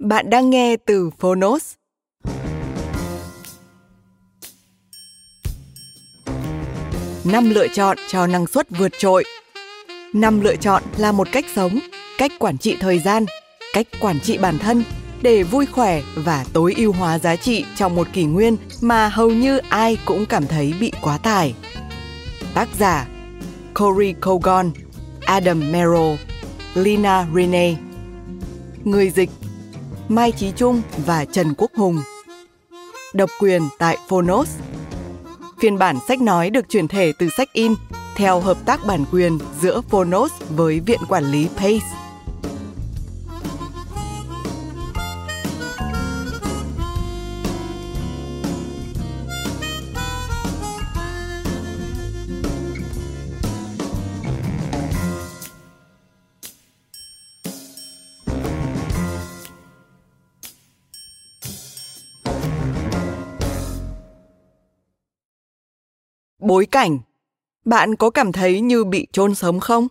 Bạn đang nghe từ Phonos. Năm lựa chọn cho năng suất vượt trội. Năm lựa chọn là một cách sống, cách quản trị thời gian, cách quản trị bản thân để vui khỏe và tối ưu hóa giá trị trong một kỷ nguyên mà hầu như ai cũng cảm thấy bị quá tải. Tác giả Cory Kogon, Adam Merrill, Lina Rene Người dịch Mai Chí Trung và Trần Quốc Hùng. Độc quyền tại Phonos. Phiên bản sách nói được chuyển thể từ sách in theo hợp tác bản quyền giữa Phonos với Viện Quản lý Pace. Bối cảnh Bạn có cảm thấy như bị chôn sống không?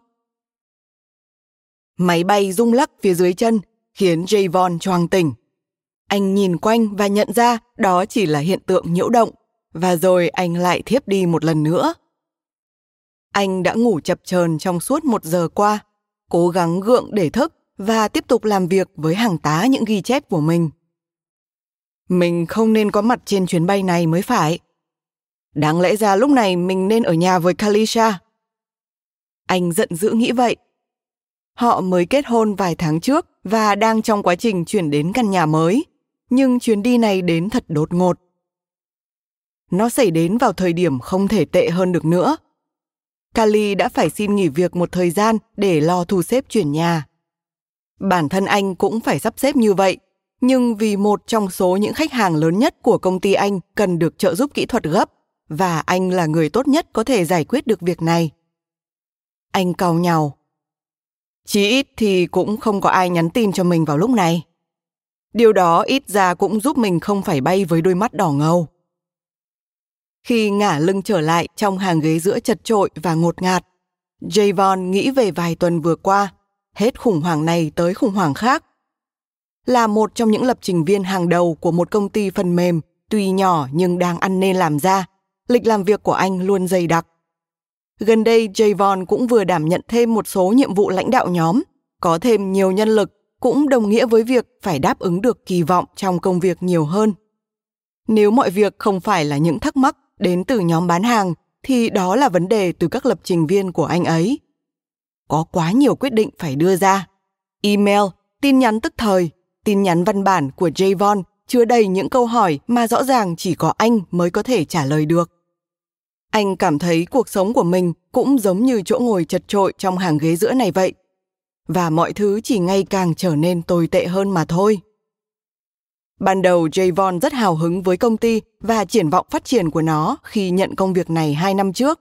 Máy bay rung lắc phía dưới chân khiến Javon choàng tỉnh. Anh nhìn quanh và nhận ra đó chỉ là hiện tượng nhiễu động, và rồi anh lại thiếp đi một lần nữa. Anh đã ngủ chập chờn trong suốt một giờ qua, cố gắng gượng để thức và tiếp tục làm việc với hàng tá những ghi chép của mình. Mình không nên có mặt trên chuyến bay này mới phải. Đáng lẽ ra lúc này mình nên ở nhà với Kalisha. Anh giận dữ nghĩ vậy. Họ mới kết hôn vài tháng trước và đang trong quá trình chuyển đến căn nhà mới, nhưng chuyến đi này đến thật đột ngột. Nó xảy đến vào thời điểm không thể tệ hơn được nữa. Kali đã phải xin nghỉ việc một thời gian để lo thu xếp chuyển nhà. Bản thân anh cũng phải sắp xếp như vậy, nhưng vì một trong số những khách hàng lớn nhất của công ty anh cần được trợ giúp kỹ thuật gấp, và anh là người tốt nhất có thể giải quyết được việc này. Anh cau nhàu. Chí ít thì cũng không có ai nhắn tin cho mình vào lúc này. Điều đó ít ra cũng giúp mình không phải bay với đôi mắt đỏ ngầu. Khi ngả lưng trở lại trong hàng ghế giữa chật trội và ngột ngạt, Javon nghĩ về vài tuần vừa qua, hết khủng hoảng này tới khủng hoảng khác. Là một trong những lập trình viên hàng đầu của một công ty phần mềm, tuy nhỏ nhưng đang ăn nên làm ra, lịch làm việc của anh luôn dày đặc. Gần đây, Javon cũng vừa đảm nhận thêm một số nhiệm vụ lãnh đạo nhóm, có thêm nhiều nhân lực cũng đồng nghĩa với việc phải đáp ứng được kỳ vọng trong công việc nhiều hơn. Nếu mọi việc không phải là những thắc mắc đến từ nhóm bán hàng, thì đó là vấn đề từ các lập trình viên của anh ấy. Có quá nhiều quyết định phải đưa ra. Email, tin nhắn tức thời, tin nhắn văn bản của Javon chứa đầy những câu hỏi mà rõ ràng chỉ có anh mới có thể trả lời được anh cảm thấy cuộc sống của mình cũng giống như chỗ ngồi chật trội trong hàng ghế giữa này vậy. Và mọi thứ chỉ ngày càng trở nên tồi tệ hơn mà thôi. Ban đầu Javon rất hào hứng với công ty và triển vọng phát triển của nó khi nhận công việc này hai năm trước.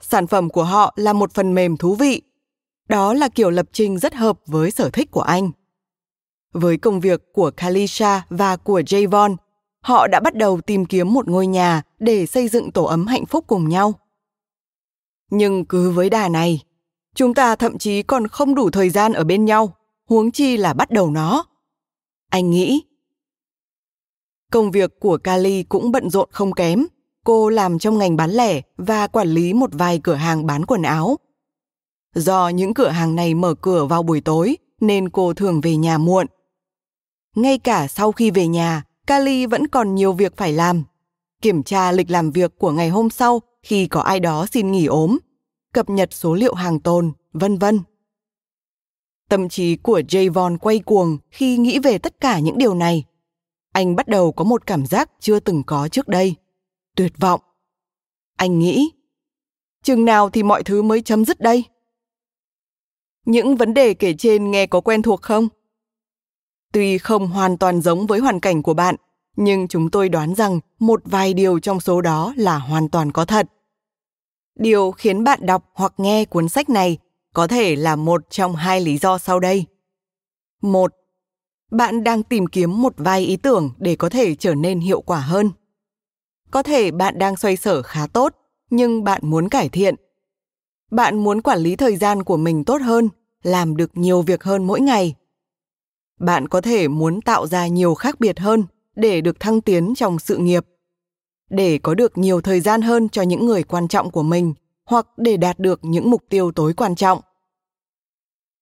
Sản phẩm của họ là một phần mềm thú vị. Đó là kiểu lập trình rất hợp với sở thích của anh. Với công việc của Kalisha và của Javon họ đã bắt đầu tìm kiếm một ngôi nhà để xây dựng tổ ấm hạnh phúc cùng nhau. Nhưng cứ với đà này, chúng ta thậm chí còn không đủ thời gian ở bên nhau, huống chi là bắt đầu nó. Anh nghĩ. Công việc của Kali cũng bận rộn không kém. Cô làm trong ngành bán lẻ và quản lý một vài cửa hàng bán quần áo. Do những cửa hàng này mở cửa vào buổi tối nên cô thường về nhà muộn. Ngay cả sau khi về nhà, Kali vẫn còn nhiều việc phải làm. Kiểm tra lịch làm việc của ngày hôm sau khi có ai đó xin nghỉ ốm, cập nhật số liệu hàng tồn, vân vân. Tâm trí của Javon quay cuồng khi nghĩ về tất cả những điều này. Anh bắt đầu có một cảm giác chưa từng có trước đây. Tuyệt vọng. Anh nghĩ, chừng nào thì mọi thứ mới chấm dứt đây? Những vấn đề kể trên nghe có quen thuộc không? Tuy không hoàn toàn giống với hoàn cảnh của bạn, nhưng chúng tôi đoán rằng một vài điều trong số đó là hoàn toàn có thật. Điều khiến bạn đọc hoặc nghe cuốn sách này có thể là một trong hai lý do sau đây. Một, bạn đang tìm kiếm một vài ý tưởng để có thể trở nên hiệu quả hơn. Có thể bạn đang xoay sở khá tốt, nhưng bạn muốn cải thiện. Bạn muốn quản lý thời gian của mình tốt hơn, làm được nhiều việc hơn mỗi ngày. Bạn có thể muốn tạo ra nhiều khác biệt hơn để được thăng tiến trong sự nghiệp để có được nhiều thời gian hơn cho những người quan trọng của mình hoặc để đạt được những mục tiêu tối quan trọng.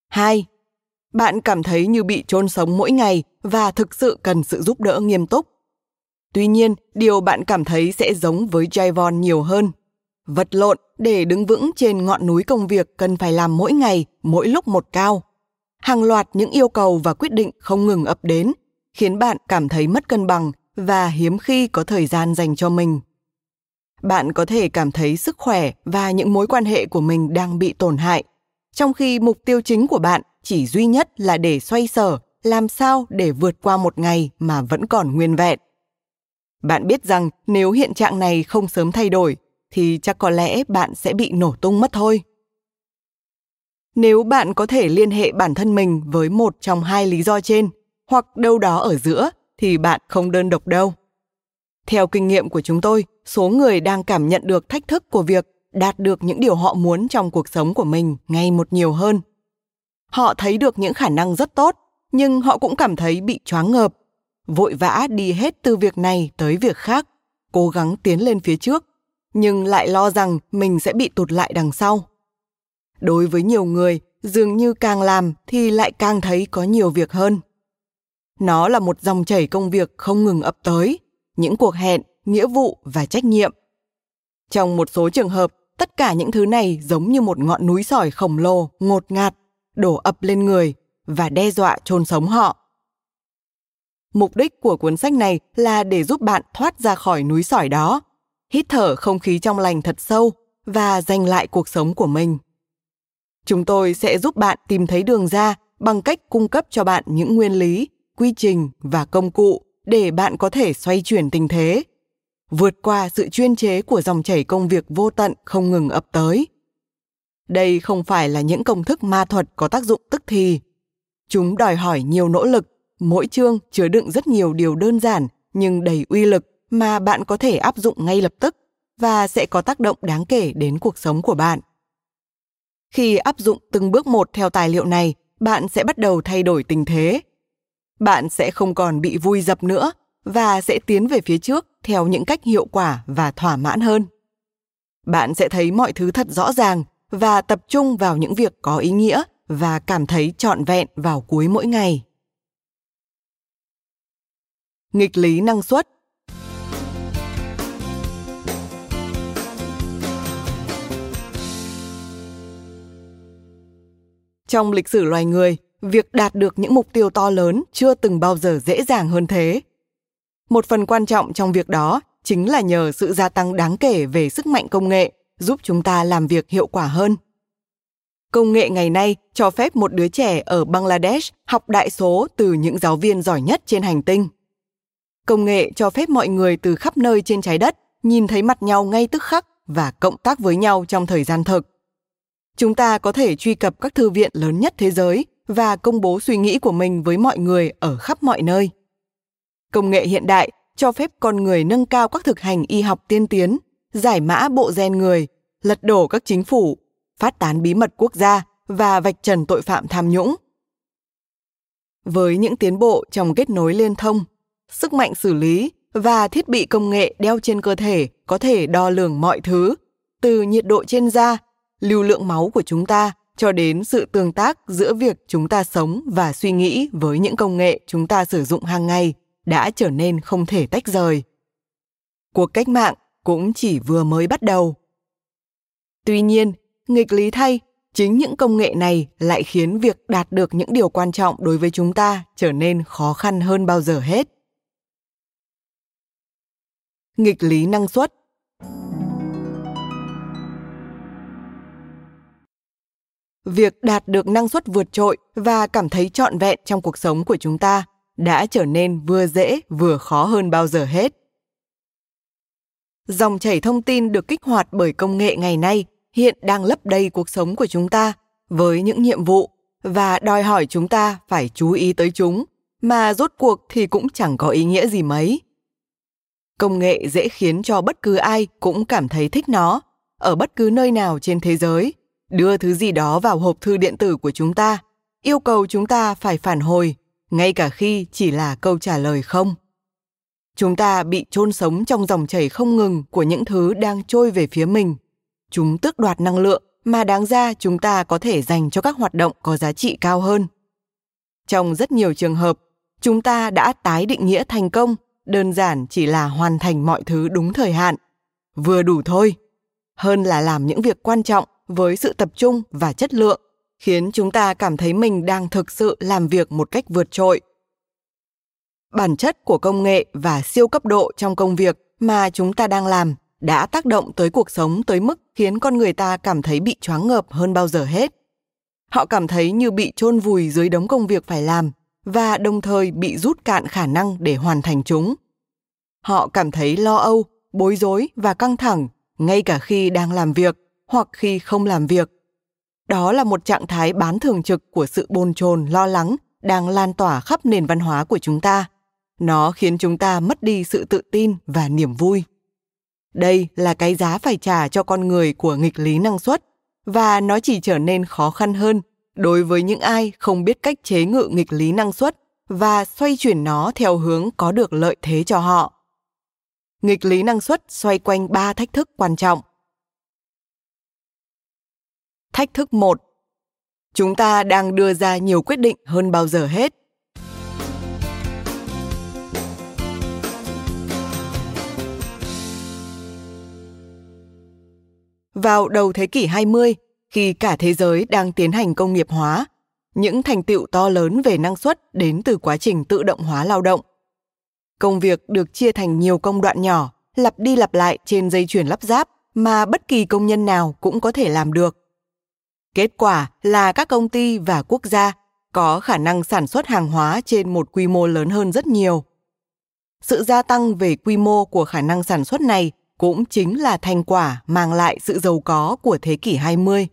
2. Bạn cảm thấy như bị chôn sống mỗi ngày và thực sự cần sự giúp đỡ nghiêm túc. Tuy nhiên, điều bạn cảm thấy sẽ giống với Javon nhiều hơn. Vật lộn để đứng vững trên ngọn núi công việc cần phải làm mỗi ngày, mỗi lúc một cao. Hàng loạt những yêu cầu và quyết định không ngừng ập đến, khiến bạn cảm thấy mất cân bằng và hiếm khi có thời gian dành cho mình. Bạn có thể cảm thấy sức khỏe và những mối quan hệ của mình đang bị tổn hại trong khi mục tiêu chính của bạn chỉ duy nhất là để xoay sở làm sao để vượt qua một ngày mà vẫn còn nguyên vẹn. Bạn biết rằng nếu hiện trạng này không sớm thay đổi thì chắc có lẽ bạn sẽ bị nổ tung mất thôi nếu bạn có thể liên hệ bản thân mình với một trong hai lý do trên hoặc đâu đó ở giữa thì bạn không đơn độc đâu. Theo kinh nghiệm của chúng tôi, số người đang cảm nhận được thách thức của việc đạt được những điều họ muốn trong cuộc sống của mình ngày một nhiều hơn. Họ thấy được những khả năng rất tốt, nhưng họ cũng cảm thấy bị choáng ngợp, vội vã đi hết từ việc này tới việc khác, cố gắng tiến lên phía trước, nhưng lại lo rằng mình sẽ bị tụt lại đằng sau. Đối với nhiều người, dường như càng làm thì lại càng thấy có nhiều việc hơn. Nó là một dòng chảy công việc không ngừng ập tới những cuộc hẹn nghĩa vụ và trách nhiệm. Trong một số trường hợp tất cả những thứ này giống như một ngọn núi sỏi khổng lồ ngột ngạt đổ ập lên người và đe dọa chôn sống họ. Mục đích của cuốn sách này là để giúp bạn thoát ra khỏi núi sỏi đó hít thở không khí trong lành thật sâu và giành lại cuộc sống của mình chúng tôi sẽ giúp bạn tìm thấy đường ra bằng cách cung cấp cho bạn những nguyên lý, quy trình và công cụ để bạn có thể xoay chuyển tình thế. Vượt qua sự chuyên chế của dòng chảy công việc vô tận không ngừng ập tới. Đây không phải là những công thức ma thuật có tác dụng tức thì. Chúng đòi hỏi nhiều nỗ lực, mỗi chương chứa đựng rất nhiều điều đơn giản nhưng đầy uy lực mà bạn có thể áp dụng ngay lập tức và sẽ có tác động đáng kể đến cuộc sống của bạn khi áp dụng từng bước một theo tài liệu này, bạn sẽ bắt đầu thay đổi tình thế. Bạn sẽ không còn bị vui dập nữa và sẽ tiến về phía trước theo những cách hiệu quả và thỏa mãn hơn. Bạn sẽ thấy mọi thứ thật rõ ràng và tập trung vào những việc có ý nghĩa và cảm thấy trọn vẹn vào cuối mỗi ngày. Nghịch lý năng suất trong lịch sử loài người, việc đạt được những mục tiêu to lớn chưa từng bao giờ dễ dàng hơn thế. Một phần quan trọng trong việc đó chính là nhờ sự gia tăng đáng kể về sức mạnh công nghệ giúp chúng ta làm việc hiệu quả hơn. Công nghệ ngày nay cho phép một đứa trẻ ở bangladesh học đại số từ những giáo viên giỏi nhất trên hành tinh. Công nghệ cho phép mọi người từ khắp nơi trên trái đất nhìn thấy mặt nhau ngay tức khắc và cộng tác với nhau trong thời gian thực chúng ta có thể truy cập các thư viện lớn nhất thế giới và công bố suy nghĩ của mình với mọi người ở khắp mọi nơi. Công nghệ hiện đại cho phép con người nâng cao các thực hành y học tiên tiến giải mã bộ gen người lật đổ các chính phủ phát tán bí mật quốc gia và vạch trần tội phạm tham nhũng. Với những tiến bộ trong kết nối liên thông sức mạnh xử lý và thiết bị công nghệ đeo trên cơ thể có thể đo lường mọi thứ, từ nhiệt độ trên da, lưu lượng máu của chúng ta cho đến sự tương tác giữa việc chúng ta sống và suy nghĩ với những công nghệ chúng ta sử dụng hàng ngày đã trở nên không thể tách rời. Cuộc cách mạng cũng chỉ vừa mới bắt đầu. Tuy nhiên, nghịch lý thay, chính những công nghệ này lại khiến việc đạt được những điều quan trọng đối với chúng ta trở nên khó khăn hơn bao giờ hết. Nghịch lý năng suất việc đạt được năng suất vượt trội và cảm thấy trọn vẹn trong cuộc sống của chúng ta đã trở nên vừa dễ vừa khó hơn bao giờ hết. Dòng chảy thông tin được kích hoạt bởi công nghệ ngày nay hiện đang lấp đầy cuộc sống của chúng ta với những nhiệm vụ và đòi hỏi chúng ta phải chú ý tới chúng, mà rốt cuộc thì cũng chẳng có ý nghĩa gì mấy. Công nghệ dễ khiến cho bất cứ ai cũng cảm thấy thích nó, ở bất cứ nơi nào trên thế giới đưa thứ gì đó vào hộp thư điện tử của chúng ta. Yêu cầu chúng ta phải phản hồi, ngay cả khi chỉ là câu trả lời không. Chúng ta bị chôn sống trong dòng chảy không ngừng của những thứ đang trôi về phía mình. Chúng tước đoạt năng lượng mà đáng ra chúng ta có thể dành cho các hoạt động có giá trị cao hơn. Trong rất nhiều trường hợp, chúng ta đã tái định nghĩa thành công, đơn giản chỉ là hoàn thành mọi thứ đúng thời hạn. Vừa đủ thôi. Hơn là làm những việc quan trọng với sự tập trung và chất lượng, khiến chúng ta cảm thấy mình đang thực sự làm việc một cách vượt trội. Bản chất của công nghệ và siêu cấp độ trong công việc mà chúng ta đang làm đã tác động tới cuộc sống tới mức khiến con người ta cảm thấy bị choáng ngợp hơn bao giờ hết. Họ cảm thấy như bị chôn vùi dưới đống công việc phải làm và đồng thời bị rút cạn khả năng để hoàn thành chúng. Họ cảm thấy lo âu, bối rối và căng thẳng ngay cả khi đang làm việc hoặc khi không làm việc. Đó là một trạng thái bán thường trực của sự bồn chồn, lo lắng đang lan tỏa khắp nền văn hóa của chúng ta. Nó khiến chúng ta mất đi sự tự tin và niềm vui. Đây là cái giá phải trả cho con người của nghịch lý năng suất, và nó chỉ trở nên khó khăn hơn đối với những ai không biết cách chế ngự nghịch lý năng suất và xoay chuyển nó theo hướng có được lợi thế cho họ. Nghịch lý năng suất xoay quanh ba thách thức quan trọng thách thức một chúng ta đang đưa ra nhiều quyết định hơn bao giờ hết Vào đầu thế kỷ 20, khi cả thế giới đang tiến hành công nghiệp hóa, những thành tựu to lớn về năng suất đến từ quá trình tự động hóa lao động. Công việc được chia thành nhiều công đoạn nhỏ, lặp đi lặp lại trên dây chuyền lắp ráp mà bất kỳ công nhân nào cũng có thể làm được. Kết quả là các công ty và quốc gia có khả năng sản xuất hàng hóa trên một quy mô lớn hơn rất nhiều. Sự gia tăng về quy mô của khả năng sản xuất này cũng chính là thành quả mang lại sự giàu có của thế kỷ 20.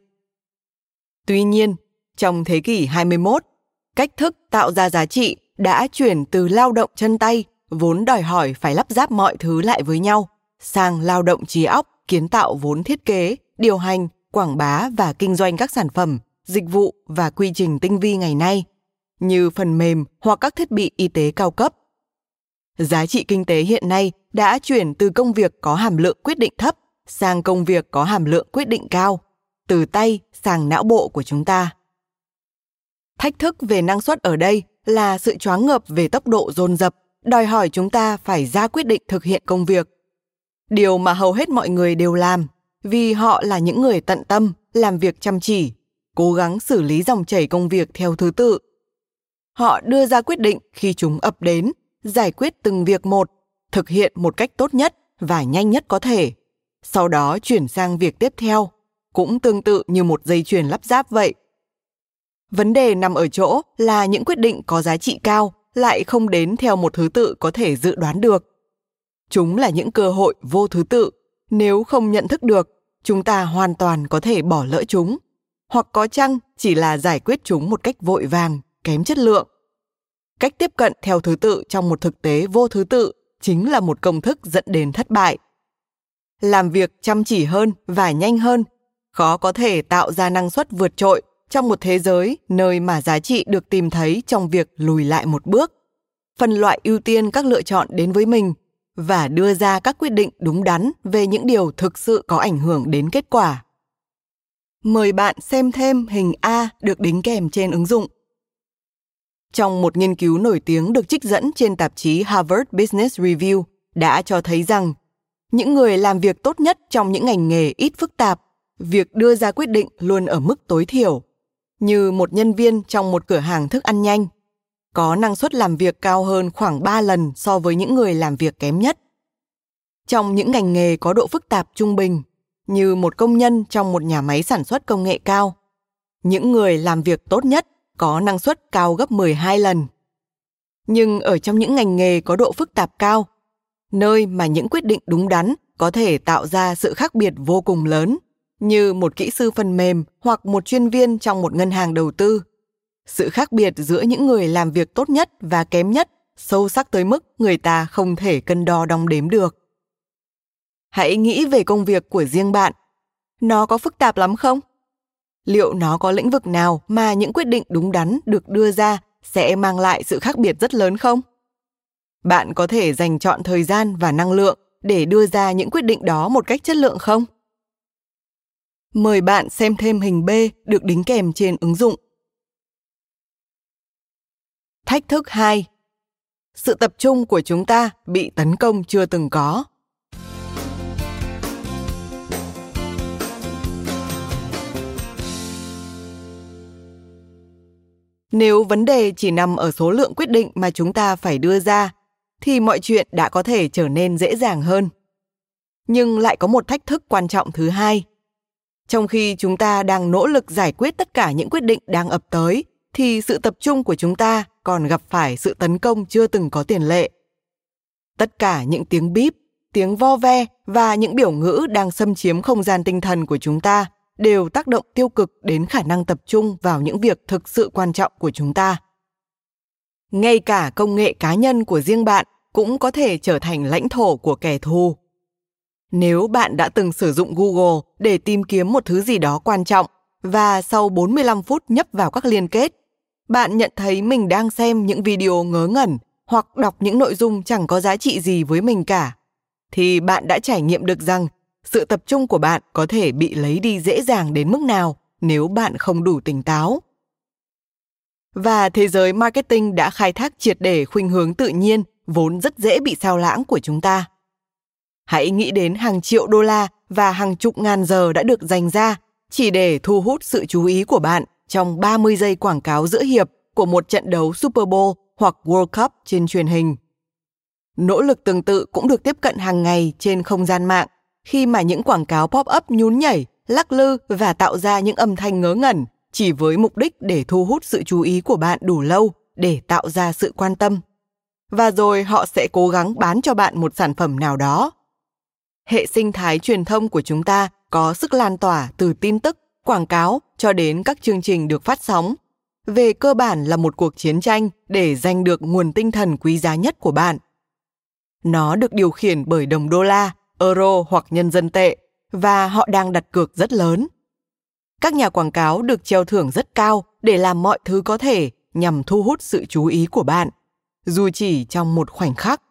Tuy nhiên, trong thế kỷ 21, cách thức tạo ra giá trị đã chuyển từ lao động chân tay vốn đòi hỏi phải lắp ráp mọi thứ lại với nhau sang lao động trí óc kiến tạo vốn thiết kế, điều hành, quảng bá và kinh doanh các sản phẩm, dịch vụ và quy trình tinh vi ngày nay như phần mềm hoặc các thiết bị y tế cao cấp giá trị kinh tế hiện nay đã chuyển từ công việc có hàm lượng quyết định thấp sang công việc có hàm lượng quyết định cao, từ tay sang não bộ của chúng ta. Thách thức về năng suất ở đây là sự choáng ngợp về tốc độ dồn dập, đòi hỏi chúng ta phải ra quyết định thực hiện công việc. Điều mà hầu hết mọi người đều làm, vì họ là những người tận tâm, làm việc chăm chỉ, cố gắng xử lý dòng chảy công việc theo thứ tự. Họ đưa ra quyết định khi chúng ập đến giải quyết từng việc một thực hiện một cách tốt nhất và nhanh nhất có thể. Sau đó chuyển sang việc tiếp theo cũng tương tự như một dây chuyền lắp ráp vậy. Vấn đề nằm ở chỗ là những quyết định có giá trị cao lại không đến theo một thứ tự có thể dự đoán được. Chúng là những cơ hội vô thứ tự nếu không nhận thức được, chúng ta hoàn toàn có thể bỏ lỡ chúng. Hoặc có chăng chỉ là giải quyết chúng một cách vội vàng, kém chất lượng? Cách tiếp cận theo thứ tự trong một thực tế vô thứ tự chính là một công thức dẫn đến thất bại. Làm việc chăm chỉ hơn và nhanh hơn, khó có thể tạo ra năng suất vượt trội trong một thế giới nơi mà giá trị được tìm thấy trong việc lùi lại một bước. Phân loại ưu tiên các lựa chọn đến với mình và đưa ra các quyết định đúng đắn về những điều thực sự có ảnh hưởng đến kết quả. Mời bạn xem thêm hình A được đính kèm trên ứng dụng. Trong một nghiên cứu nổi tiếng được trích dẫn trên tạp chí Harvard Business Review đã cho thấy rằng những người làm việc tốt nhất trong những ngành nghề ít phức tạp, việc đưa ra quyết định luôn ở mức tối thiểu, như một nhân viên trong một cửa hàng thức ăn nhanh, có năng suất làm việc cao hơn khoảng 3 lần so với những người làm việc kém nhất. Trong những ngành nghề có độ phức tạp trung bình, như một công nhân trong một nhà máy sản xuất công nghệ cao, những người làm việc tốt nhất có năng suất cao gấp 12 lần. Nhưng ở trong những ngành nghề có độ phức tạp cao, nơi mà những quyết định đúng đắn có thể tạo ra sự khác biệt vô cùng lớn, như một kỹ sư phần mềm hoặc một chuyên viên trong một ngân hàng đầu tư. Sự khác biệt giữa những người làm việc tốt nhất và kém nhất, sâu sắc tới mức người ta không thể cân đo đong đếm được. Hãy nghĩ về công việc của riêng bạn. Nó có phức tạp lắm không? liệu nó có lĩnh vực nào mà những quyết định đúng đắn được đưa ra sẽ mang lại sự khác biệt rất lớn không bạn có thể dành chọn thời gian và năng lượng để đưa ra những quyết định đó một cách chất lượng không mời bạn xem thêm hình b được đính kèm trên ứng dụng thách thức 2 sự tập trung của chúng ta bị tấn công chưa từng có. Nếu vấn đề chỉ nằm ở số lượng quyết định mà chúng ta phải đưa ra, thì mọi chuyện đã có thể trở nên dễ dàng hơn. Nhưng lại có một thách thức quan trọng thứ hai. Trong khi chúng ta đang nỗ lực giải quyết tất cả những quyết định đang ập tới, thì sự tập trung của chúng ta còn gặp phải sự tấn công chưa từng có tiền lệ. Tất cả những tiếng bíp tiếng vo ve và những biểu ngữ đang xâm chiếm không gian tinh thần của chúng ta đều tác động tiêu cực đến khả năng tập trung vào những việc thực sự quan trọng của chúng ta. Ngay cả công nghệ cá nhân của riêng bạn cũng có thể trở thành lãnh thổ của kẻ thù. Nếu bạn đã từng sử dụng Google để tìm kiếm một thứ gì đó quan trọng và sau 45 phút nhấp vào các liên kết, bạn nhận thấy mình đang xem những video ngớ ngẩn hoặc đọc những nội dung chẳng có giá trị gì với mình cả, thì bạn đã trải nghiệm được rằng sự tập trung của bạn có thể bị lấy đi dễ dàng đến mức nào nếu bạn không đủ tỉnh táo. Và thế giới marketing đã khai thác triệt để khuynh hướng tự nhiên vốn rất dễ bị sao lãng của chúng ta. Hãy nghĩ đến hàng triệu đô la và hàng chục ngàn giờ đã được dành ra chỉ để thu hút sự chú ý của bạn trong 30 giây quảng cáo giữa hiệp của một trận đấu Super Bowl hoặc World Cup trên truyền hình. Nỗ lực tương tự cũng được tiếp cận hàng ngày trên không gian mạng khi mà những quảng cáo pop-up nhún nhảy, lắc lư và tạo ra những âm thanh ngớ ngẩn chỉ với mục đích để thu hút sự chú ý của bạn đủ lâu để tạo ra sự quan tâm. Và rồi họ sẽ cố gắng bán cho bạn một sản phẩm nào đó. Hệ sinh thái truyền thông của chúng ta có sức lan tỏa từ tin tức, quảng cáo cho đến các chương trình được phát sóng. Về cơ bản là một cuộc chiến tranh để giành được nguồn tinh thần quý giá nhất của bạn. Nó được điều khiển bởi đồng đô la euro hoặc nhân dân tệ và họ đang đặt cược rất lớn. Các nhà quảng cáo được treo thưởng rất cao để làm mọi thứ có thể nhằm thu hút sự chú ý của bạn, dù chỉ trong một khoảnh khắc.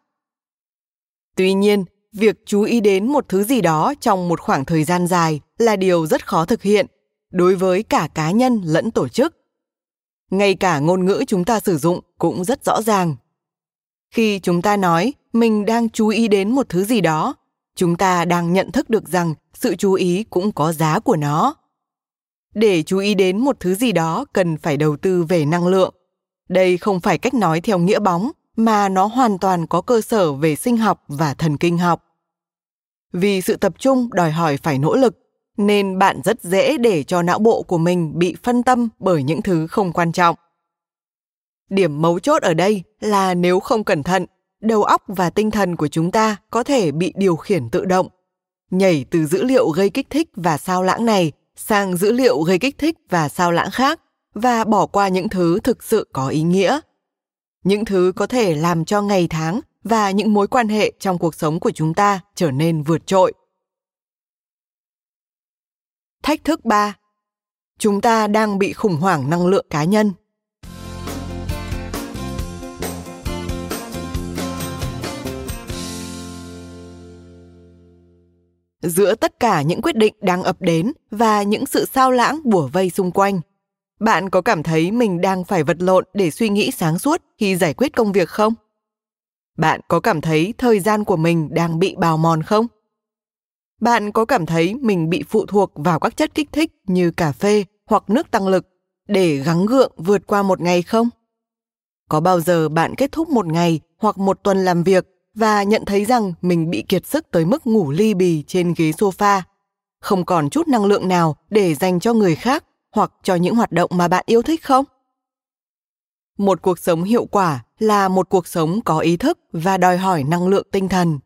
Tuy nhiên, việc chú ý đến một thứ gì đó trong một khoảng thời gian dài là điều rất khó thực hiện đối với cả cá nhân lẫn tổ chức. Ngay cả ngôn ngữ chúng ta sử dụng cũng rất rõ ràng. Khi chúng ta nói mình đang chú ý đến một thứ gì đó, chúng ta đang nhận thức được rằng sự chú ý cũng có giá của nó để chú ý đến một thứ gì đó cần phải đầu tư về năng lượng đây không phải cách nói theo nghĩa bóng, mà nó hoàn toàn có cơ sở về sinh học và thần kinh học vì sự tập trung đòi hỏi phải nỗ lực nên bạn rất dễ để cho não bộ của mình bị phân tâm bởi những thứ không quan trọng. Điểm mấu chốt ở đây là nếu không cẩn thận, đầu óc và tinh thần của chúng ta có thể bị điều khiển tự động. Nhảy từ dữ liệu gây kích thích và sao lãng này sang dữ liệu gây kích thích và sao lãng khác và bỏ qua những thứ thực sự có ý nghĩa. Những thứ có thể làm cho ngày tháng và những mối quan hệ trong cuộc sống của chúng ta trở nên vượt trội. Thách thức 3. Chúng ta đang bị khủng hoảng năng lượng cá nhân. Giữa tất cả những quyết định đang ập đến và những sự sao lãng bủa vây xung quanh, bạn có cảm thấy mình đang phải vật lộn để suy nghĩ sáng suốt khi giải quyết công việc không? Bạn có cảm thấy thời gian của mình đang bị bào mòn không? Bạn có cảm thấy mình bị phụ thuộc vào các chất kích thích như cà phê hoặc nước tăng lực để gắng gượng vượt qua một ngày không? Có bao giờ bạn kết thúc một ngày hoặc một tuần làm việc và nhận thấy rằng mình bị kiệt sức tới mức ngủ ly bì trên ghế sofa? Không còn chút năng lượng nào để dành cho người khác hoặc cho những hoạt động mà bạn yêu thích không? Một cuộc sống hiệu quả là một cuộc sống có ý thức và đòi hỏi năng lượng tinh thần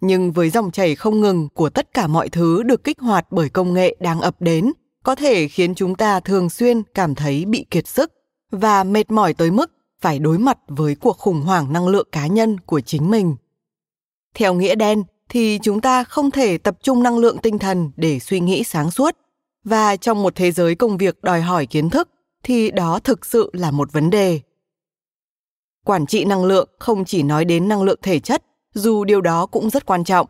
nhưng với dòng chảy không ngừng của tất cả mọi thứ được kích hoạt bởi công nghệ đang ập đến, có thể khiến chúng ta thường xuyên cảm thấy bị kiệt sức và mệt mỏi tới mức phải đối mặt với cuộc khủng hoảng năng lượng cá nhân của chính mình. Theo nghĩa đen, thì chúng ta không thể tập trung năng lượng tinh thần để suy nghĩ sáng suốt. Và trong một thế giới công việc đòi hỏi kiến thức, thì đó thực sự là một vấn đề. Quản trị năng lượng không chỉ nói đến năng lượng thể chất dù điều đó cũng rất quan trọng.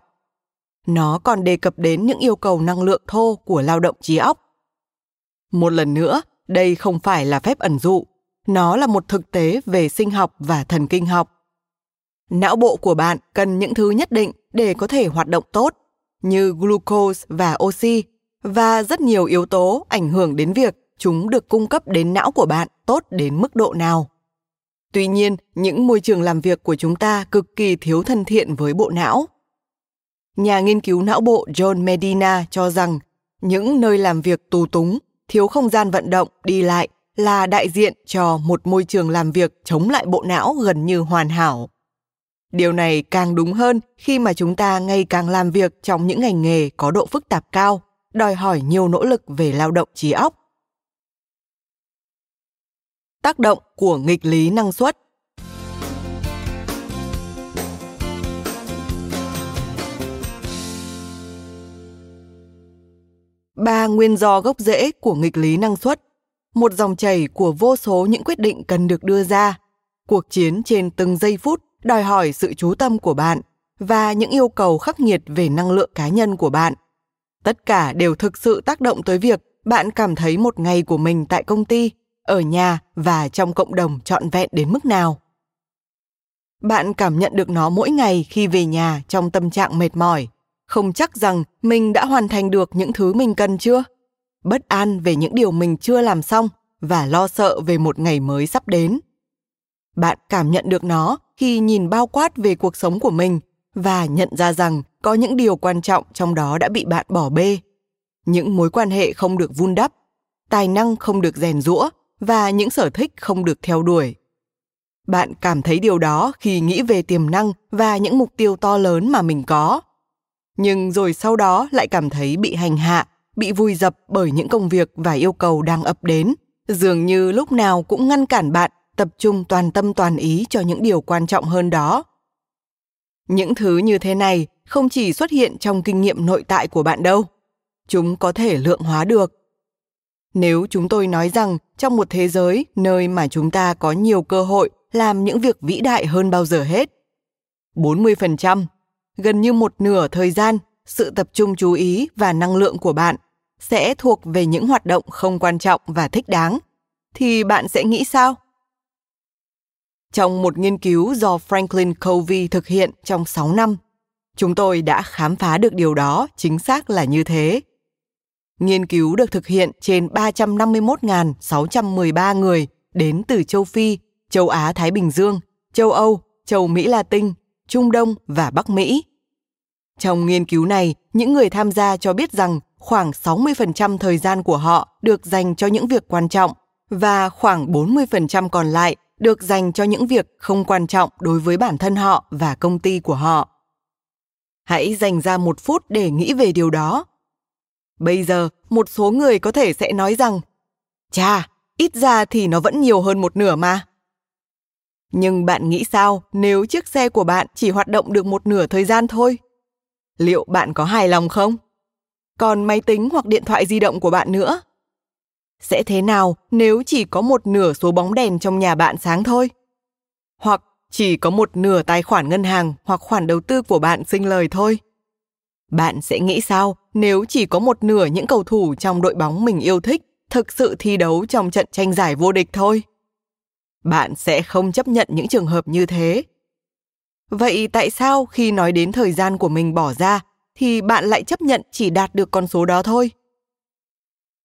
Nó còn đề cập đến những yêu cầu năng lượng thô của lao động trí óc. Một lần nữa, đây không phải là phép ẩn dụ. Nó là một thực tế về sinh học và thần kinh học. Não bộ của bạn cần những thứ nhất định để có thể hoạt động tốt, như glucose và oxy, và rất nhiều yếu tố ảnh hưởng đến việc chúng được cung cấp đến não của bạn tốt đến mức độ nào tuy nhiên, những môi trường làm việc của chúng ta cực kỳ thiếu thân thiện với bộ não. Nhà nghiên cứu não bộ john medina cho rằng, những nơi làm việc tù túng, thiếu không gian vận động, đi lại là đại diện cho một môi trường làm việc chống lại bộ não gần như hoàn hảo. Điều này càng đúng hơn khi mà chúng ta ngày càng làm việc trong những ngành nghề có độ phức tạp cao, đòi hỏi nhiều nỗ lực về lao động trí óc tác động của nghịch lý năng suất. Ba nguyên do gốc rễ của nghịch lý năng suất. Một dòng chảy của vô số những quyết định cần được đưa ra. Cuộc chiến trên từng giây phút đòi hỏi sự chú tâm của bạn và những yêu cầu khắc nghiệt về năng lượng cá nhân của bạn. Tất cả đều thực sự tác động tới việc bạn cảm thấy một ngày của mình tại công ty ở nhà và trong cộng đồng trọn vẹn đến mức nào. Bạn cảm nhận được nó mỗi ngày khi về nhà trong tâm trạng mệt mỏi. Không chắc rằng mình đã hoàn thành được những thứ mình cần chưa? Bất an về những điều mình chưa làm xong và lo sợ về một ngày mới sắp đến. Bạn cảm nhận được nó khi nhìn bao quát về cuộc sống của mình và nhận ra rằng có những điều quan trọng trong đó đã bị bạn bỏ bê. Những mối quan hệ không được vun đắp, tài năng không được rèn rũa và những sở thích không được theo đuổi. Bạn cảm thấy điều đó khi nghĩ về tiềm năng và những mục tiêu to lớn mà mình có. Nhưng rồi sau đó lại cảm thấy bị hành hạ, bị vùi dập bởi những công việc và yêu cầu đang ập đến. Dường như lúc nào cũng ngăn cản bạn tập trung toàn tâm toàn ý cho những điều quan trọng hơn đó. Những thứ như thế này không chỉ xuất hiện trong kinh nghiệm nội tại của bạn đâu. Chúng có thể lượng hóa được nếu chúng tôi nói rằng trong một thế giới nơi mà chúng ta có nhiều cơ hội làm những việc vĩ đại hơn bao giờ hết 40%, gần như một nửa thời gian, sự tập trung chú ý và năng lượng của bạn sẽ thuộc về những hoạt động không quan trọng và thích đáng, thì bạn sẽ nghĩ sao? Trong một nghiên cứu do Franklin Covey thực hiện trong 6 năm, chúng tôi đã khám phá được điều đó chính xác là như thế. Nghiên cứu được thực hiện trên 351.613 người đến từ châu Phi, châu Á Thái Bình Dương, châu Âu, châu Mỹ Latin, Trung Đông và Bắc Mỹ. Trong nghiên cứu này, những người tham gia cho biết rằng khoảng 60% thời gian của họ được dành cho những việc quan trọng và khoảng 40% còn lại được dành cho những việc không quan trọng đối với bản thân họ và công ty của họ. Hãy dành ra một phút để nghĩ về điều đó. Bây giờ, một số người có thể sẽ nói rằng, chà, ít ra thì nó vẫn nhiều hơn một nửa mà. Nhưng bạn nghĩ sao nếu chiếc xe của bạn chỉ hoạt động được một nửa thời gian thôi? Liệu bạn có hài lòng không? Còn máy tính hoặc điện thoại di động của bạn nữa? Sẽ thế nào nếu chỉ có một nửa số bóng đèn trong nhà bạn sáng thôi? Hoặc chỉ có một nửa tài khoản ngân hàng hoặc khoản đầu tư của bạn sinh lời thôi? Bạn sẽ nghĩ sao nếu chỉ có một nửa những cầu thủ trong đội bóng mình yêu thích thực sự thi đấu trong trận tranh giải vô địch thôi? Bạn sẽ không chấp nhận những trường hợp như thế. Vậy tại sao khi nói đến thời gian của mình bỏ ra thì bạn lại chấp nhận chỉ đạt được con số đó thôi?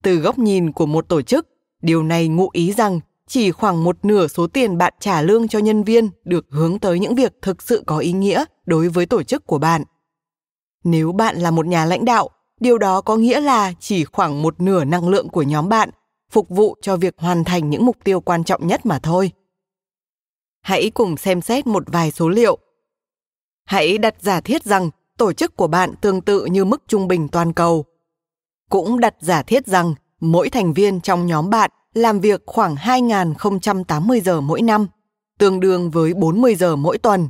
Từ góc nhìn của một tổ chức, điều này ngụ ý rằng chỉ khoảng một nửa số tiền bạn trả lương cho nhân viên được hướng tới những việc thực sự có ý nghĩa đối với tổ chức của bạn nếu bạn là một nhà lãnh đạo điều đó có nghĩa là chỉ khoảng một nửa năng lượng của nhóm bạn phục vụ cho việc hoàn thành những mục tiêu quan trọng nhất mà thôi. Hãy cùng xem xét một vài số liệu. Hãy đặt giả thiết rằng tổ chức của bạn tương tự như mức trung bình toàn cầu. Cũng đặt giả thiết rằng mỗi thành viên trong nhóm bạn làm việc khoảng 2.080 giờ mỗi năm, tương đương với 40 giờ mỗi tuần.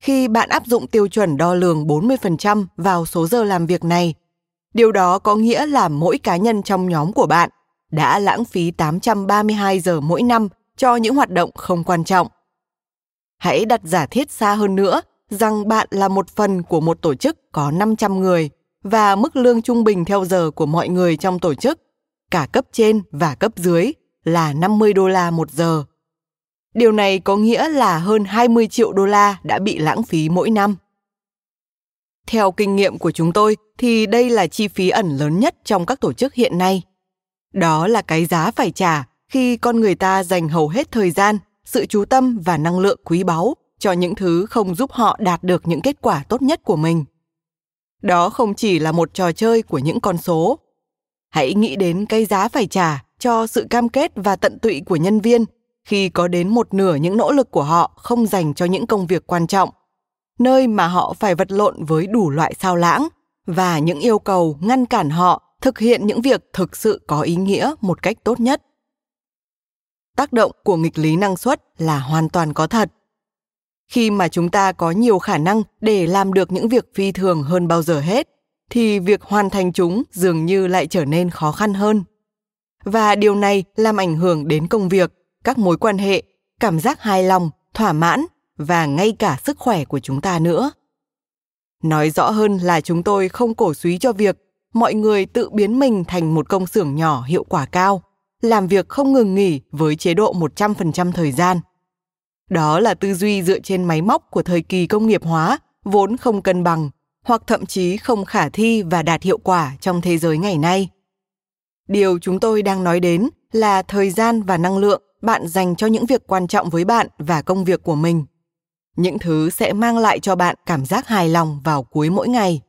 Khi bạn áp dụng tiêu chuẩn đo lường 40% vào số giờ làm việc này, điều đó có nghĩa là mỗi cá nhân trong nhóm của bạn đã lãng phí 832 giờ mỗi năm cho những hoạt động không quan trọng. Hãy đặt giả thiết xa hơn nữa rằng bạn là một phần của một tổ chức có 500 người và mức lương trung bình theo giờ của mọi người trong tổ chức cả cấp trên và cấp dưới là 50 đô la một giờ. Điều này có nghĩa là hơn 20 triệu đô la đã bị lãng phí mỗi năm. Theo kinh nghiệm của chúng tôi thì đây là chi phí ẩn lớn nhất trong các tổ chức hiện nay. Đó là cái giá phải trả khi con người ta dành hầu hết thời gian, sự chú tâm và năng lượng quý báu cho những thứ không giúp họ đạt được những kết quả tốt nhất của mình. Đó không chỉ là một trò chơi của những con số hãy nghĩ đến cái giá phải trả cho sự cam kết và tận tụy của nhân viên khi có đến một nửa những nỗ lực của họ không dành cho những công việc quan trọng, nơi mà họ phải vật lộn với đủ loại sao lãng và những yêu cầu ngăn cản họ thực hiện những việc thực sự có ý nghĩa một cách tốt nhất. Tác động của nghịch lý năng suất là hoàn toàn có thật. Khi mà chúng ta có nhiều khả năng để làm được những việc phi thường hơn bao giờ hết, thì việc hoàn thành chúng dường như lại trở nên khó khăn hơn. Và điều này làm ảnh hưởng đến công việc các mối quan hệ cảm giác hài lòng thỏa mãn và ngay cả sức khỏe của chúng ta nữa. Nói rõ hơn là chúng tôi không cổ suý cho việc mọi người tự biến mình thành một công xưởng nhỏ hiệu quả cao, làm việc không ngừng nghỉ với chế độ 100% thời gian. Đó là tư duy dựa trên máy móc của thời kỳ công nghiệp hóa, vốn không cân bằng hoặc thậm chí không khả thi và đạt hiệu quả trong thế giới ngày nay. Điều chúng tôi đang nói đến là thời gian và năng lượng bạn dành cho những việc quan trọng với bạn và công việc của mình những thứ sẽ mang lại cho bạn cảm giác hài lòng vào cuối mỗi ngày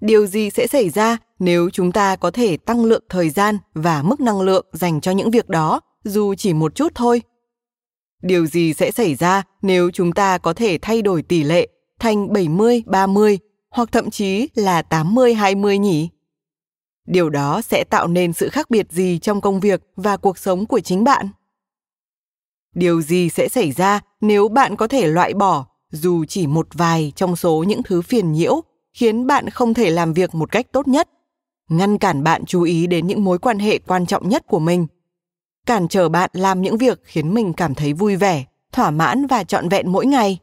điều gì sẽ xảy ra nếu chúng ta có thể tăng lượng thời gian và mức năng lượng dành cho những việc đó, dù chỉ một chút thôi điều gì sẽ xảy ra nếu chúng ta có thể thay đổi tỷ lệ thành 70 30 hoặc thậm chí là 80-20 nhỉ? Điều đó sẽ tạo nên sự khác biệt gì trong công việc và cuộc sống của chính bạn? Điều gì sẽ xảy ra nếu bạn có thể loại bỏ dù chỉ một vài trong số những thứ phiền nhiễu khiến bạn không thể làm việc một cách tốt nhất, ngăn cản bạn chú ý đến những mối quan hệ quan trọng nhất của mình, cản trở bạn làm những việc khiến mình cảm thấy vui vẻ, thỏa mãn và trọn vẹn mỗi ngày?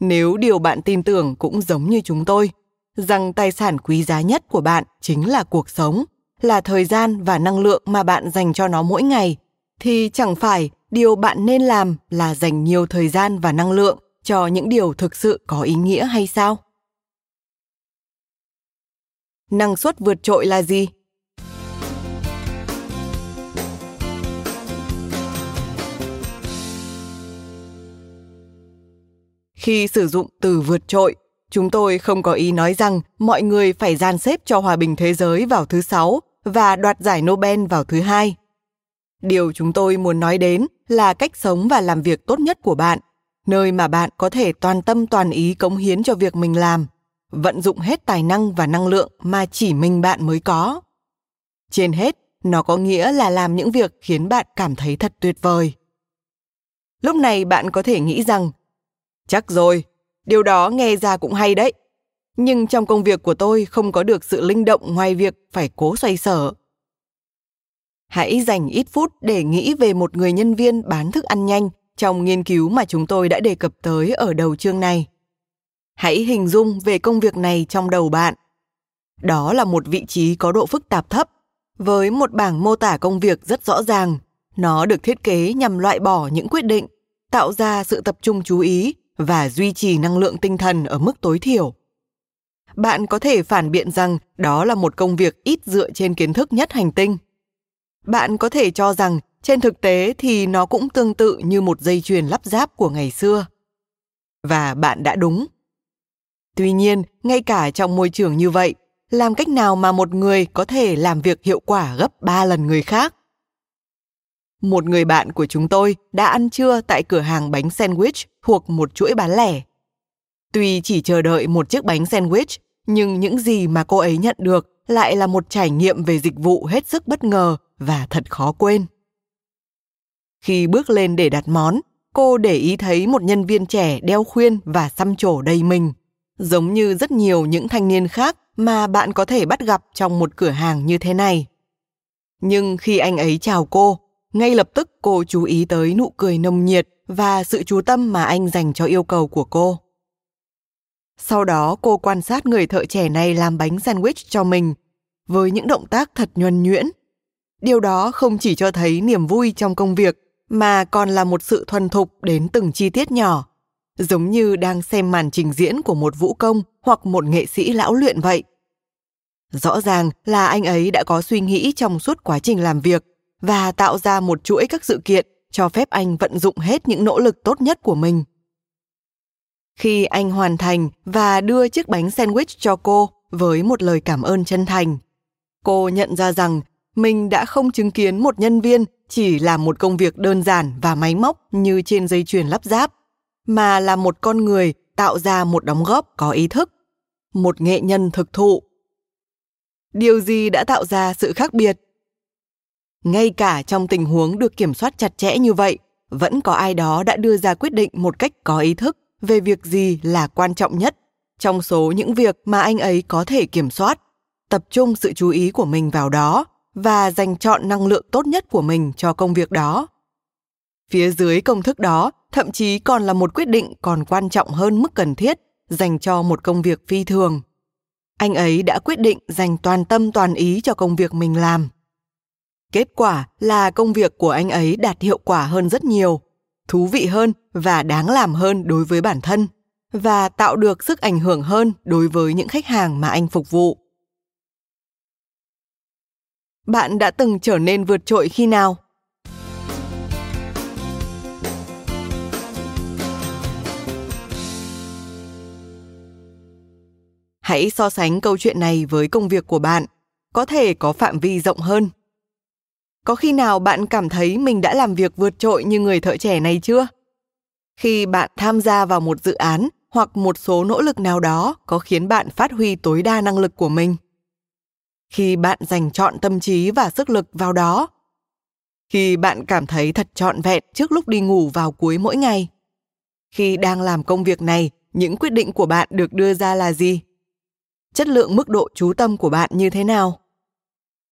nếu điều bạn tin tưởng cũng giống như chúng tôi rằng tài sản quý giá nhất của bạn chính là cuộc sống là thời gian và năng lượng mà bạn dành cho nó mỗi ngày thì chẳng phải điều bạn nên làm là dành nhiều thời gian và năng lượng cho những điều thực sự có ý nghĩa hay sao năng suất vượt trội là gì Khi sử dụng từ vượt trội, chúng tôi không có ý nói rằng mọi người phải gian xếp cho hòa bình thế giới vào thứ sáu và đoạt giải Nobel vào thứ hai. Điều chúng tôi muốn nói đến là cách sống và làm việc tốt nhất của bạn, nơi mà bạn có thể toàn tâm toàn ý cống hiến cho việc mình làm, vận dụng hết tài năng và năng lượng mà chỉ mình bạn mới có. Trên hết, nó có nghĩa là làm những việc khiến bạn cảm thấy thật tuyệt vời. Lúc này bạn có thể nghĩ rằng Chắc rồi, điều đó nghe ra cũng hay đấy. Nhưng trong công việc của tôi không có được sự linh động ngoài việc phải cố xoay sở. Hãy dành ít phút để nghĩ về một người nhân viên bán thức ăn nhanh trong nghiên cứu mà chúng tôi đã đề cập tới ở đầu chương này. hãy hình dung về công việc này trong đầu bạn. Đó là một vị trí có độ phức tạp thấp, với một bảng mô tả công việc rất rõ ràng. Nó được thiết kế nhằm loại bỏ những quyết định, tạo ra sự tập trung chú ý và duy trì năng lượng tinh thần ở mức tối thiểu. Bạn có thể phản biện rằng đó là một công việc ít dựa trên kiến thức nhất hành tinh bạn có thể cho rằng trên thực tế thì nó cũng tương tự như một dây chuyền lắp ráp của ngày xưa. Và bạn đã đúng. Tuy nhiên ngay cả trong môi trường như vậy làm cách nào mà một người có thể làm việc hiệu quả gấp ba lần người khác? Một người bạn của chúng tôi đã ăn trưa tại cửa hàng bánh sandwich thuộc một chuỗi bán lẻ. Tuy chỉ chờ đợi một chiếc bánh sandwich, nhưng những gì mà cô ấy nhận được lại là một trải nghiệm về dịch vụ hết sức bất ngờ và thật khó quên. Khi bước lên để đặt món, cô để ý thấy một nhân viên trẻ đeo khuyên và xăm trổ đầy mình, giống như rất nhiều những thanh niên khác mà bạn có thể bắt gặp trong một cửa hàng như thế này. Nhưng khi anh ấy chào cô, ngay lập tức cô chú ý tới nụ cười nồng nhiệt và sự chú tâm mà anh dành cho yêu cầu của cô. Sau đó cô quan sát người thợ trẻ này làm bánh sandwich cho mình với những động tác thật nhuần nhuyễn. Điều đó không chỉ cho thấy niềm vui trong công việc mà còn là một sự thuần thục đến từng chi tiết nhỏ, giống như đang xem màn trình diễn của một vũ công hoặc một nghệ sĩ lão luyện vậy. Rõ ràng là anh ấy đã có suy nghĩ trong suốt quá trình làm việc và tạo ra một chuỗi các sự kiện cho phép anh vận dụng hết những nỗ lực tốt nhất của mình. Khi anh hoàn thành và đưa chiếc bánh sandwich cho cô với một lời cảm ơn chân thành, cô nhận ra rằng mình đã không chứng kiến một nhân viên chỉ làm một công việc đơn giản và máy móc như trên dây chuyền lắp ráp, mà là một con người tạo ra một đóng góp có ý thức, một nghệ nhân thực thụ. Điều gì đã tạo ra sự khác biệt? ngay cả trong tình huống được kiểm soát chặt chẽ như vậy vẫn có ai đó đã đưa ra quyết định một cách có ý thức về việc gì là quan trọng nhất trong số những việc mà anh ấy có thể kiểm soát tập trung sự chú ý của mình vào đó và dành chọn năng lượng tốt nhất của mình cho công việc đó. Phía dưới công thức đó thậm chí còn là một quyết định còn quan trọng hơn mức cần thiết dành cho một công việc phi thường. Anh ấy đã quyết định dành toàn tâm toàn ý cho công việc mình làm. Kết quả là công việc của anh ấy đạt hiệu quả hơn rất nhiều, thú vị hơn và đáng làm hơn đối với bản thân và tạo được sức ảnh hưởng hơn đối với những khách hàng mà anh phục vụ. Bạn đã từng trở nên vượt trội khi nào? Hãy so sánh câu chuyện này với công việc của bạn, có thể có phạm vi rộng hơn. Có khi nào bạn cảm thấy mình đã làm việc vượt trội như người thợ trẻ này chưa? Khi bạn tham gia vào một dự án hoặc một số nỗ lực nào đó có khiến bạn phát huy tối đa năng lực của mình khi bạn dành chọn tâm trí và sức lực vào đó. Khi bạn cảm thấy thật trọn vẹn trước lúc đi ngủ vào cuối mỗi ngày. Khi đang làm công việc này, những quyết định của bạn được đưa ra là gì? Chất lượng mức độ chú tâm của bạn như thế nào?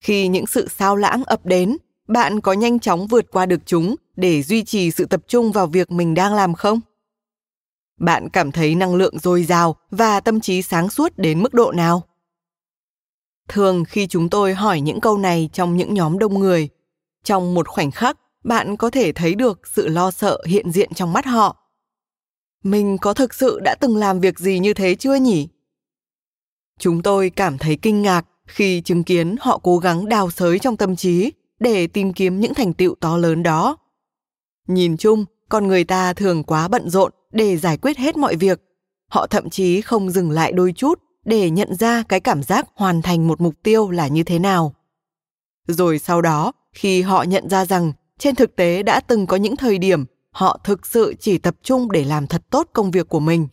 Khi những sự sao lãng ập đến, bạn có nhanh chóng vượt qua được chúng để duy trì sự tập trung vào việc mình đang làm không? Bạn cảm thấy năng lượng dồi dào và tâm trí sáng suốt đến mức độ nào? Thường khi chúng tôi hỏi những câu này trong những nhóm đông người, trong một khoảnh khắc, bạn có thể thấy được sự lo sợ hiện diện trong mắt họ. Mình có thực sự đã từng làm việc gì như thế chưa nhỉ? Chúng tôi cảm thấy kinh ngạc khi chứng kiến họ cố gắng đào sới trong tâm trí để tìm kiếm những thành tựu to lớn đó. Nhìn chung, con người ta thường quá bận rộn để giải quyết hết mọi việc. Họ thậm chí không dừng lại đôi chút để nhận ra cái cảm giác hoàn thành một mục tiêu là như thế nào. Rồi sau đó, khi họ nhận ra rằng trên thực tế đã từng có những thời điểm, họ thực sự chỉ tập trung để làm thật tốt công việc của mình.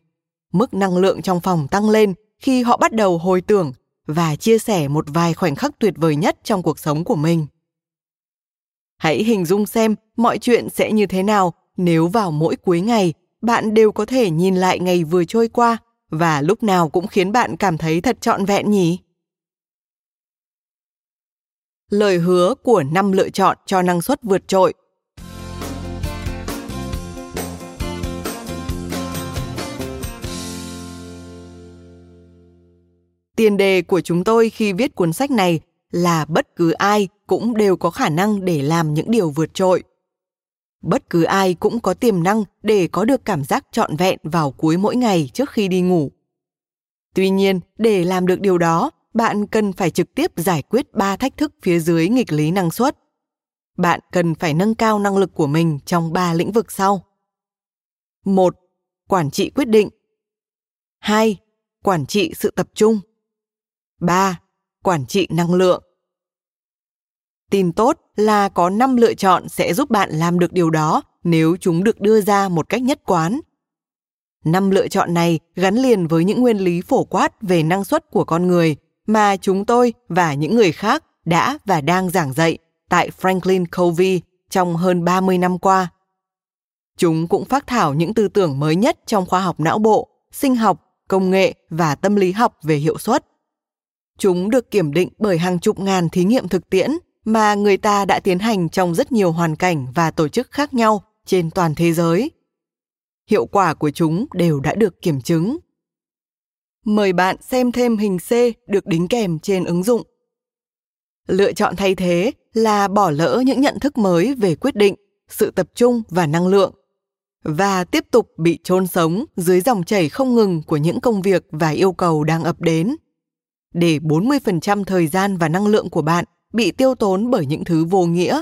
Mức năng lượng trong phòng tăng lên khi họ bắt đầu hồi tưởng và chia sẻ một vài khoảnh khắc tuyệt vời nhất trong cuộc sống của mình. Hãy hình dung xem mọi chuyện sẽ như thế nào nếu vào mỗi cuối ngày, bạn đều có thể nhìn lại ngày vừa trôi qua và lúc nào cũng khiến bạn cảm thấy thật trọn vẹn nhỉ lời hứa của năm lựa chọn cho năng suất vượt trội Tiền đề của chúng tôi khi viết cuốn sách này là bất cứ ai cũng đều có khả năng để làm những điều vượt trội. Bất cứ ai cũng có tiềm năng để có được cảm giác trọn vẹn vào cuối mỗi ngày trước khi đi ngủ. Tuy nhiên, để làm được điều đó, bạn cần phải trực tiếp giải quyết ba thách thức phía dưới nghịch lý năng suất. Bạn cần phải nâng cao năng lực của mình trong ba lĩnh vực sau. một Quản trị quyết định. hai, Quản trị sự tập trung. ba, Quản trị năng lượng. Tin tốt là có 5 lựa chọn sẽ giúp bạn làm được điều đó nếu chúng được đưa ra một cách nhất quán. Năm lựa chọn này gắn liền với những nguyên lý phổ quát về năng suất của con người mà chúng tôi và những người khác đã và đang giảng dạy tại Franklin Covey trong hơn 30 năm qua. Chúng cũng phát thảo những tư tưởng mới nhất trong khoa học não bộ, sinh học, công nghệ và tâm lý học về hiệu suất. Chúng được kiểm định bởi hàng chục ngàn thí nghiệm thực tiễn mà người ta đã tiến hành trong rất nhiều hoàn cảnh và tổ chức khác nhau trên toàn thế giới. Hiệu quả của chúng đều đã được kiểm chứng. Mời bạn xem thêm hình C được đính kèm trên ứng dụng. Lựa chọn thay thế là bỏ lỡ những nhận thức mới về quyết định, sự tập trung và năng lượng và tiếp tục bị chôn sống dưới dòng chảy không ngừng của những công việc và yêu cầu đang ập đến. Để 40% thời gian và năng lượng của bạn bị tiêu tốn bởi những thứ vô nghĩa.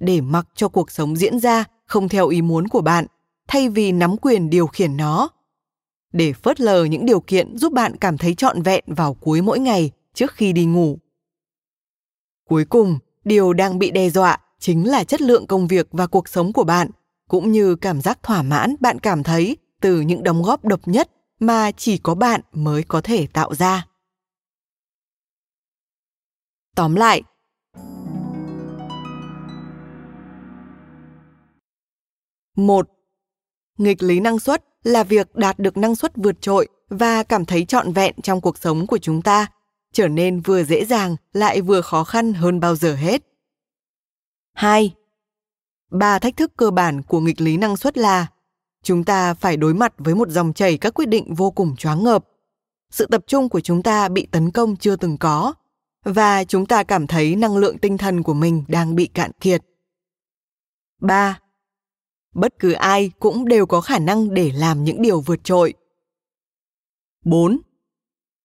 Để mặc cho cuộc sống diễn ra không theo ý muốn của bạn, thay vì nắm quyền điều khiển nó. Để phớt lờ những điều kiện giúp bạn cảm thấy trọn vẹn vào cuối mỗi ngày trước khi đi ngủ. Cuối cùng, điều đang bị đe dọa chính là chất lượng công việc và cuộc sống của bạn – cũng như cảm giác thỏa mãn bạn cảm thấy từ những đóng góp độc nhất mà chỉ có bạn mới có thể tạo ra tóm lại, một, nghịch lý năng suất là việc đạt được năng suất vượt trội và cảm thấy trọn vẹn trong cuộc sống của chúng ta, trở nên vừa dễ dàng, lại vừa khó khăn hơn bao giờ hết. 2 ba thách thức cơ bản của nghịch lý năng suất là chúng ta phải đối mặt với một dòng chảy các quyết định vô cùng choáng ngợp sự tập trung của chúng ta bị tấn công chưa từng có và chúng ta cảm thấy năng lượng tinh thần của mình đang bị cạn kiệt. 3. Bất cứ ai cũng đều có khả năng để làm những điều vượt trội. 4.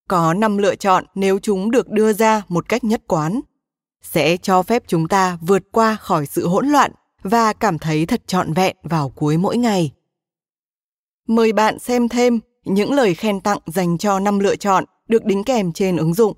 Có 5 lựa chọn nếu chúng được đưa ra một cách nhất quán, sẽ cho phép chúng ta vượt qua khỏi sự hỗn loạn và cảm thấy thật trọn vẹn vào cuối mỗi ngày. Mời bạn xem thêm những lời khen tặng dành cho năm lựa chọn được đính kèm trên ứng dụng.